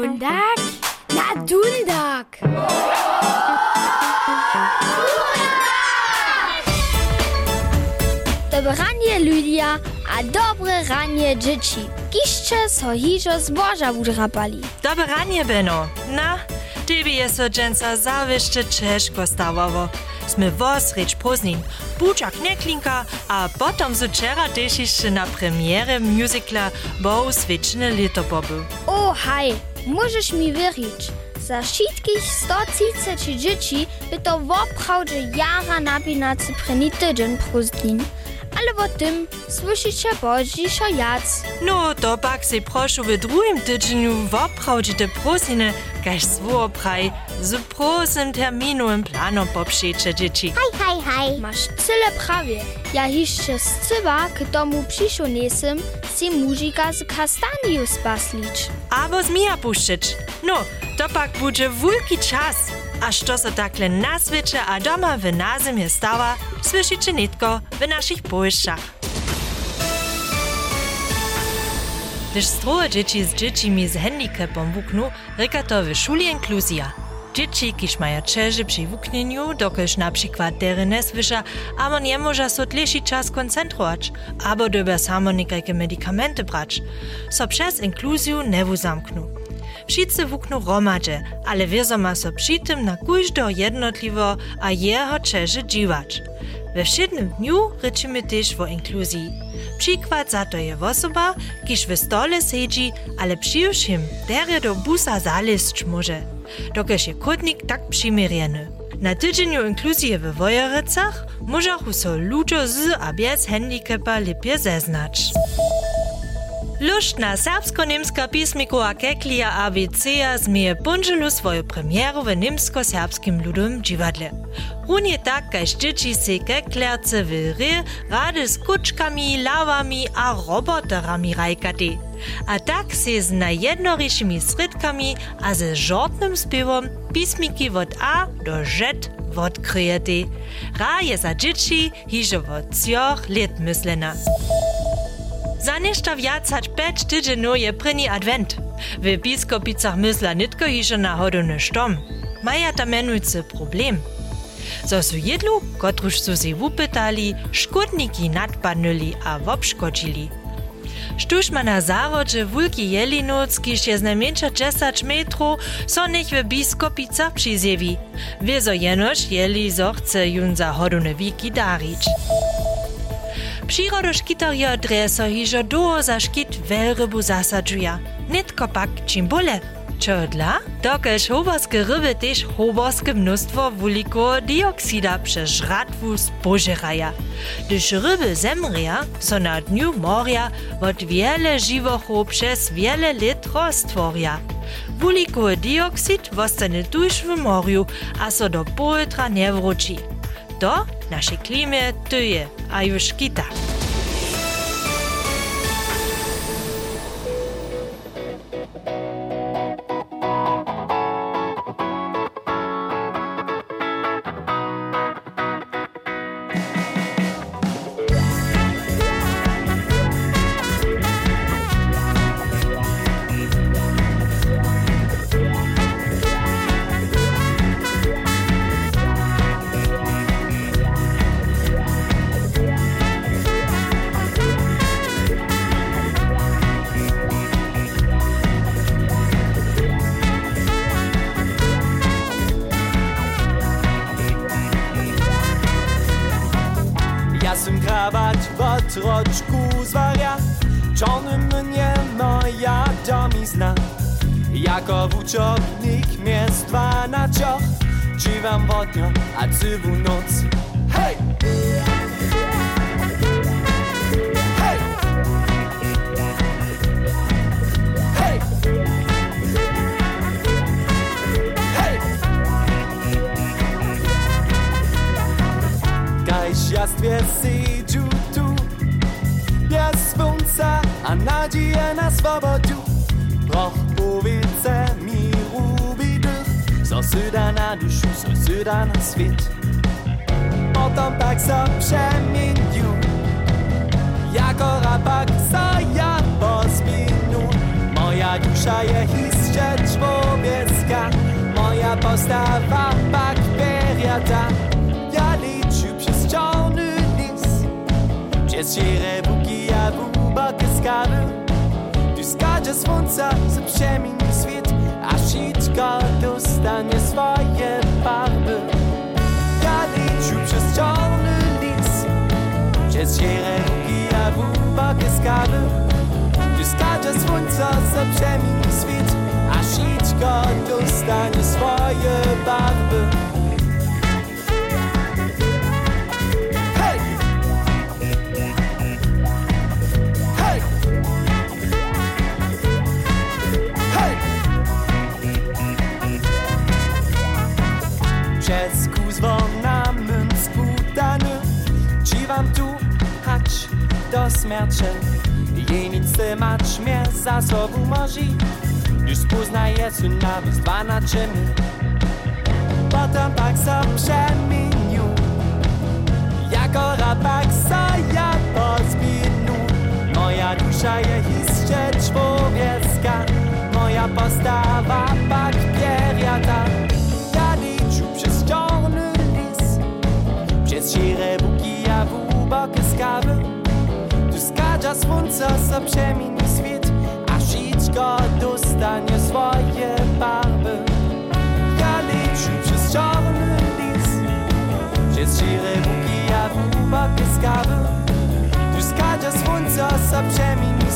Mundak na Dundak. Dobranie Ludia, a dobre ranie dzieci. Kiszcze so hižo zboża urapali. Dobre ranie, Beno. Na, tybie jest so dżęca zawyższe ciężko stawało. Sme vos reč poznin, bučak neklinka, a potom so včeraj tešišče na premiere muzikla Bo svečne leto pobil. O, oh, haj! Możesz mi wierzyć. Za wszystkich 130 dzieci by to woprawdzie jara napinacy preni tydzień prózdlin. Ale o tym słyszycie bożiszo jac. No, to pak se prošu v drugim tydzieniu woprawdźite prosiny, kaž svopraj, z prosym terminovym planom popšeče dzieci. Hej, hej, hej. Masz tyle prawie. Ja jeszcze z cyba k domu przyszło nesem, si muzika z kastaniu spaslić. Abo zmija puščić. No, to pak bude wulki czas. A što so takle na svečer a doma v nazemje stava, slyšiče netko v našich pošćach. Gdyż stroje dzieci z dziećmi z handicapom wuknu, reka to w szuli inkluzja. Dzieci, kiż mają czerze przy wuknieniu, dokelż na przykład dery nie słysza, albo nie może so dlejszy czas koncentrować, albo doba samo niekajkie medikamenty brać, so przez inkluzju nie wuzamknu. Wszyscy wuknu romadze, ale wiedzą ma so przy tym na każdego jednotliwo a jeho czerze dziwać. We wszednym dniu ryczymy też o inkluzji. Przykład za to je osoba, kiż w stole siedzi, ale przyjuszym dere do busa zaleść może. Dokelż je kotnik tak przymirjeny. Na tydzieniu inkluzji w Wojerycach możachu so ludzie z a bez handicapa lepiej zeznać. Luštna serbsko-nemska pismikova Keklija ABC-ja zmije Bunželu svojo premiero v nemsko-serbskim ludom dživadle. Runie tak, kaj ščiči se Kekljarce v re, rade s kučkami, lavami a roboterami rajkati. A tak se z najednorišimi sredkami a ze žortnym spievom pismiki od A do Ž odkryjeti. Ra je za džiči hižo od cjoh let myslena. Za nešto vjac hač peč tydženů je první advent. V biskopicach mysla nitko hiže na hodinu štom. Maja e tam menujce problem. Zo su jedlu, kotruž su si upytali, škodniki nadpadnuli a obškodžili. Štuž ma na zarodže vulki jelinoc, ki še z najmanjša 10 metrov, so nech v biskopicah prizjevi. Vezo jenož jeli zohce jun za hodune viki darič darić. Przyrodoškitarja dreso hižo duo za škit velrybu zasadžuja. Nitko pak čim bole. Čo dla? Dokelž hoborske ryby tež hoborske mnóstwo wuliko dioksida przez żratwu spożeraja. Gdyż ryby zemrija, so na dniu morja od wiele živochów przez wiele lat roztworja. Wulikowy dioksid wostanie tuż w morju, a so do pojutra nie wróci. To naszej klimie tyje, a już kita. Ja sam krawać od roczku zwaria Czony mnie moja domizna Jako wuczownik miestwa na cioch Dziwam wodnio, a cywu noc! Hej! bogactwie syciu tu Jest słońce, a nadzieja na swobodziu Proch powiece mi rubi dych Zasyda na duszu, zasyda na świt Potem tak se przemienił. Jako rapak za ja pozminął Moja dusza je iście człowiecka Moja postawa bakteriata Jesiere bukija buba kaskada Ty skacze słońca z przemieni świt A siczka dostanie swoje barwy Ja liczę przez czarny lis Jesiere bukija buba kaskada Ty skacze słońca z przemieni świt A siczka dostanie swoje barwy śmierci Jenice mać mnie za sobą może. Już poznaje su nawet dwa na czyny Potem pak so przemienił. Jako rabak so ja pozbinu Moja dusza jest jeszcze człowiecka. Moja postawa pak pieriata Ja liczę przez czarny lis. Przez szire buki, a w ubokie skawy Skadza słońca za przemieni świat A siczko dostanie swoje barwy. Ja liczę przez czarny lis Przez szire buki, a w ubokie skawy Tu skadza słońca za przemieni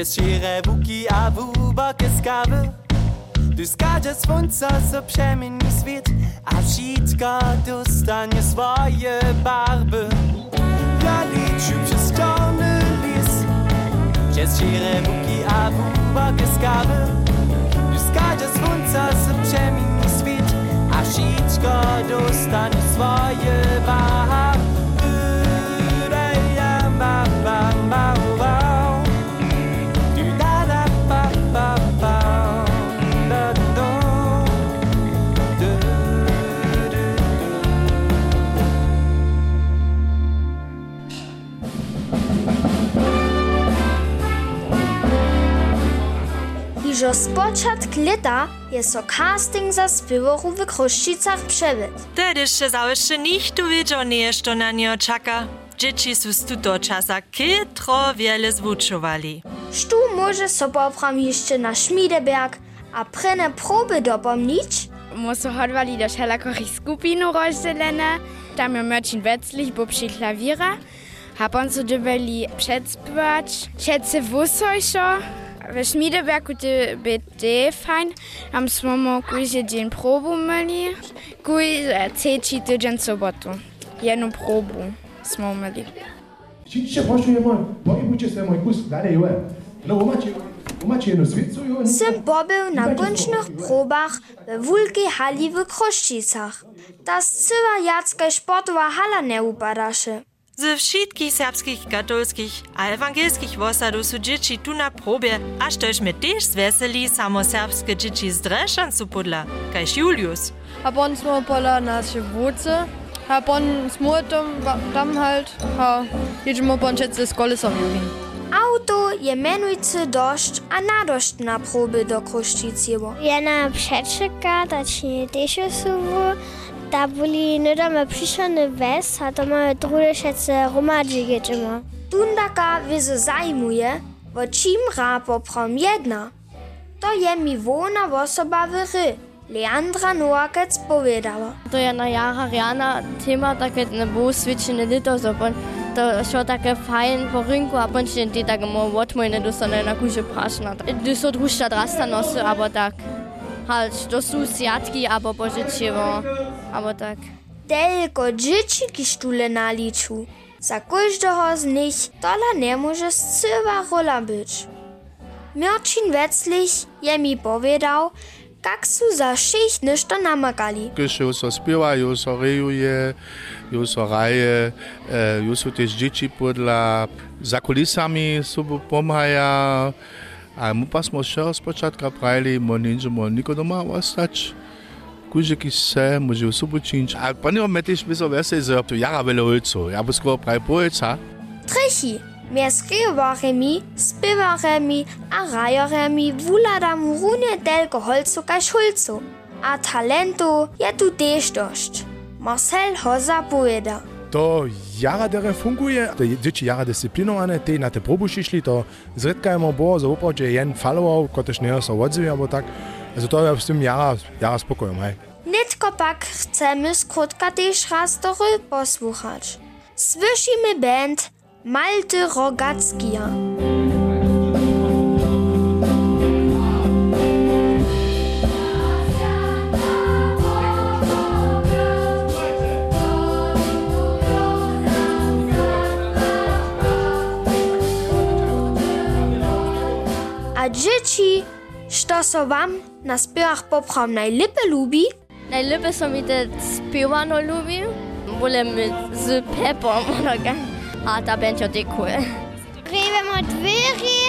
Przez szire buki, a wubokie skawy Tu skacze słońca, co przemieni świat A wszystko dostanie swoje barwy Ja liczę przez czarny lis Przez szire buki, a wubokie skawy Tu skacze słońca, co przemieni świat A wszystko dostanie swoje barwy Iżo rozpoczat lata jest o casting za zbiorow w Kroszczycach przebyt. Wtedy się zawsze nikt wiedział nie, co na nie czeka. Dzieci z tego czasu kytro wiele zwuczowali. Sztu może sobowram jeszcze na Szmideberg, a prene próby dopomnieć? Muszę chodwali do wszelakorych skupinu rozdzielone. Tam je Mörcin Wetzlich, Bubschi Klawiera. Hab on so dybeli przedspywać, szedce wusojszo. W Schmiedebergu ty BD fein. Tam smo kujże dzień probu myli. Kuj ceci tydzień sobotu. Jedną probu smo poszujemy, pojmujcie sobie mój kus dalej, no umacie jedną świecą. Sym pobył na kończnych probach we wulkiej hali w Kruščicach. Ta cyła jacka sportowa hala upadasze. Ze všetkých serbských katolských a evangelských vosadov dzieci tu na probie, a štośmy też zveseli samo serbske dzieci z Drešancu podla, kajž Julius. A on smo pola naše vuce, a on smurtom, tam halt, a idemo pon četce s kolesom jubi. Auto je menujcy dość, a nadość na próby do Kruszczyciego. Jena na przeczeka, dać nie też osuwu, ta byli niedawno przyszony wes, a to mamy drugie szece romadzi jedziemy. Tundaka wizy zajmuje, wo czym ra poprom jedna. To je mi wona osoba w ry. Leandra Noakec powiedziała. To je na jara riana tema takie ne było switchene lito, so bon, to šo také fajn po rynku a pončne ty tak mo odmojne dostane na kuže prašna. Du so društa drasta nosy, abo tak. Halt, to sú siatki, abo požičievo, abo tak. Tylko dzieci kisztule naliczu. Za każdego z nich tola nie może scywa rola być. Mirczyn Wetzlich je mi powiedział, jak su za. Když jo so spieva, jo so rejuje, jo so raje, e, sú tiež deti podľa za kulisami pomáhaja. Aí pa smo še spočatka pravili, monidžemo niko doma ostać. Kuže, ki se može v subočinč. Ali pa ne ometiš, bi se vesel za to jara velovcu. Ja bo skoro pravi pojca. Treši. Meskrivaremi, spivaremi, arajaremi, vuladam rune delko holcu kaj šulcu. A talento je tu dež došč. Marcel Hoza povedal. To jara dere funguje, te dzieci jara dyscyplinowane, te na te probu šišli, to zredkajmo bo, za upradzie jen follower, kotež nie so odzivia, bo tak. Also to je s tym jara, jara spokojom, hej. Nitko pak chcemy skrótka tež raz do posłuchać. Słyszymy band Malte Rogackia. sa auch na spevah popram najlepe ljubi? Najlepe so mi te spevano ljubi, bolje mi z pepom, a ta bend jo dekuje. Grevemo dveri,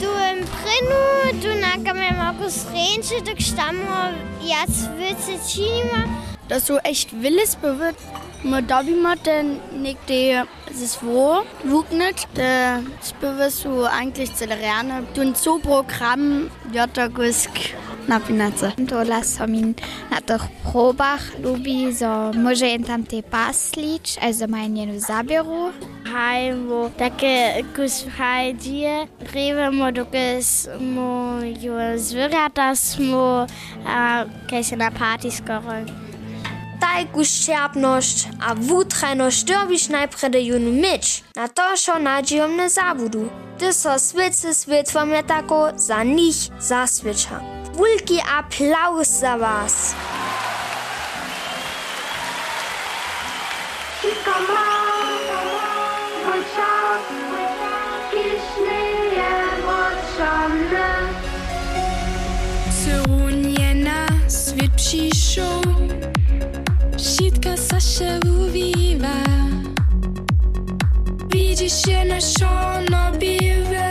tu im prinu, tu nakamemo posrenče, dok štamo jaz vice činima. Da so echt willes bewirkt, ma dobimo ten nekde zesvo vuknit, da spiva su eigentlich celerane, dun so program jota gusk napinaca. Tola so min na teh probah lubi so može en tam te paslič, aj za maj njenu zabiru. Hajmo, také kus hajdie, rivemo doke smo jo zvirata smo, kaj in der party skoraj. Tajku ščerpnosť a vútrajnosť dobiš najprede junu myč. Na to, šo nadzieją ne zabudu. Ty so svice svitvom je tako za nich zasviča. Wulki applaus za was. Srunjena svet přišel, šitka Sitka Sasha uwiwa Widzisz się na szono biwe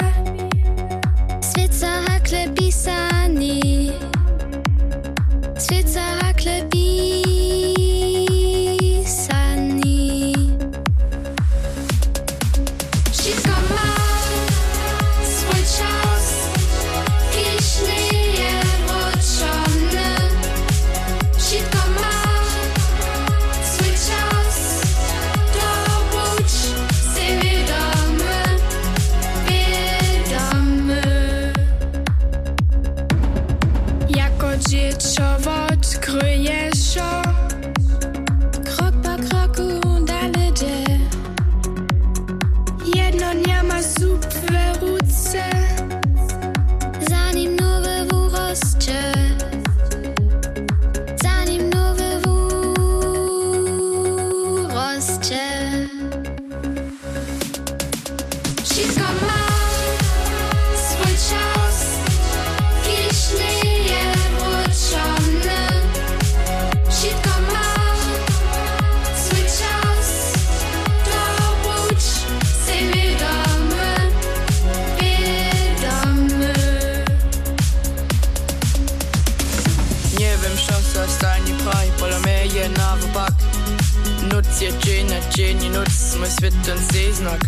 Nutz je dzień na dzień, nutz mój świat ten znak.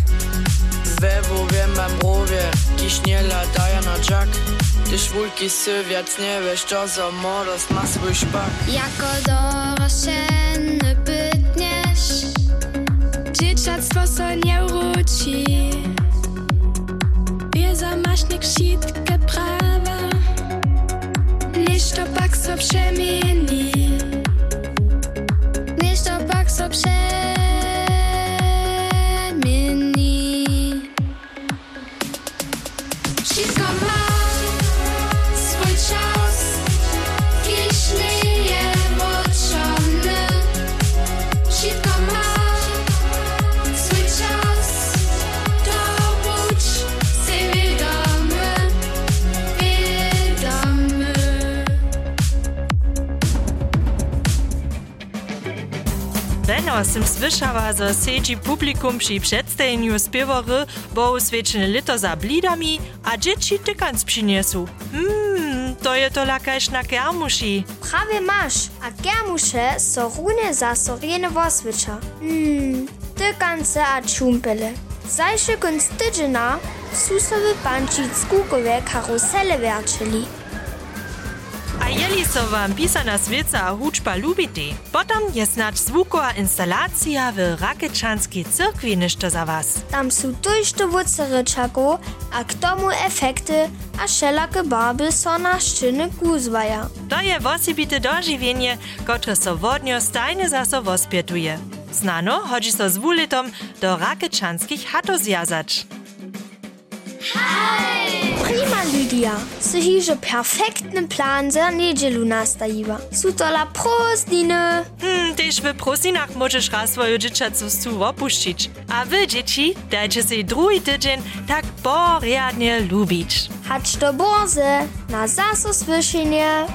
We wo wiem mam rowie, kiś nie lataja na jack. Ty szwulki sy, wiac nie wiesz, co za moros ma swój szpak. Jako dorośleny bytniesz Dzieciactwo so nie wróci Wieza masz nie krzitkę prawa Niż to pak so przemieni upset Niedawno jsem słyszała, że siedzi publikum przy przedstawieniu spiewory bo uswieczene lito za blidami, a dzieci tykans przyniesu. Mmm, to je to lakaś na kermuši. Prawie masz, a germusze so rune za sorene woswicza. Hmm, tykance a čumpele. Zajszy kunst tydziena su sobie bančić skukowe karusele werczyli. Jeli so wam pisana svieca a hučba lubite, potom je snad zvuková instalácia w Rakečanskej cyrkvi nešto za was. Tam su tujšte vuce ryczaku, a k tomu efekty a šelake barby so na ščiny kuzvaja. To je wosibite dožiwienie, które so wodnio stajne zaso wospietuje. Znano, chodzi so z wulitom do Rakečanskich hato zjazać. Prima, Lydia. So hieß ein perfekter plan za will Prost, Sutola prozdine. Hmm, tež v prosinach možeš raz svojo džičacu su opuščić. A vy, džiči, dajte se drugi tydzień tak poriadnie lubitsch. Hatsch to borze, na zaso svišenje.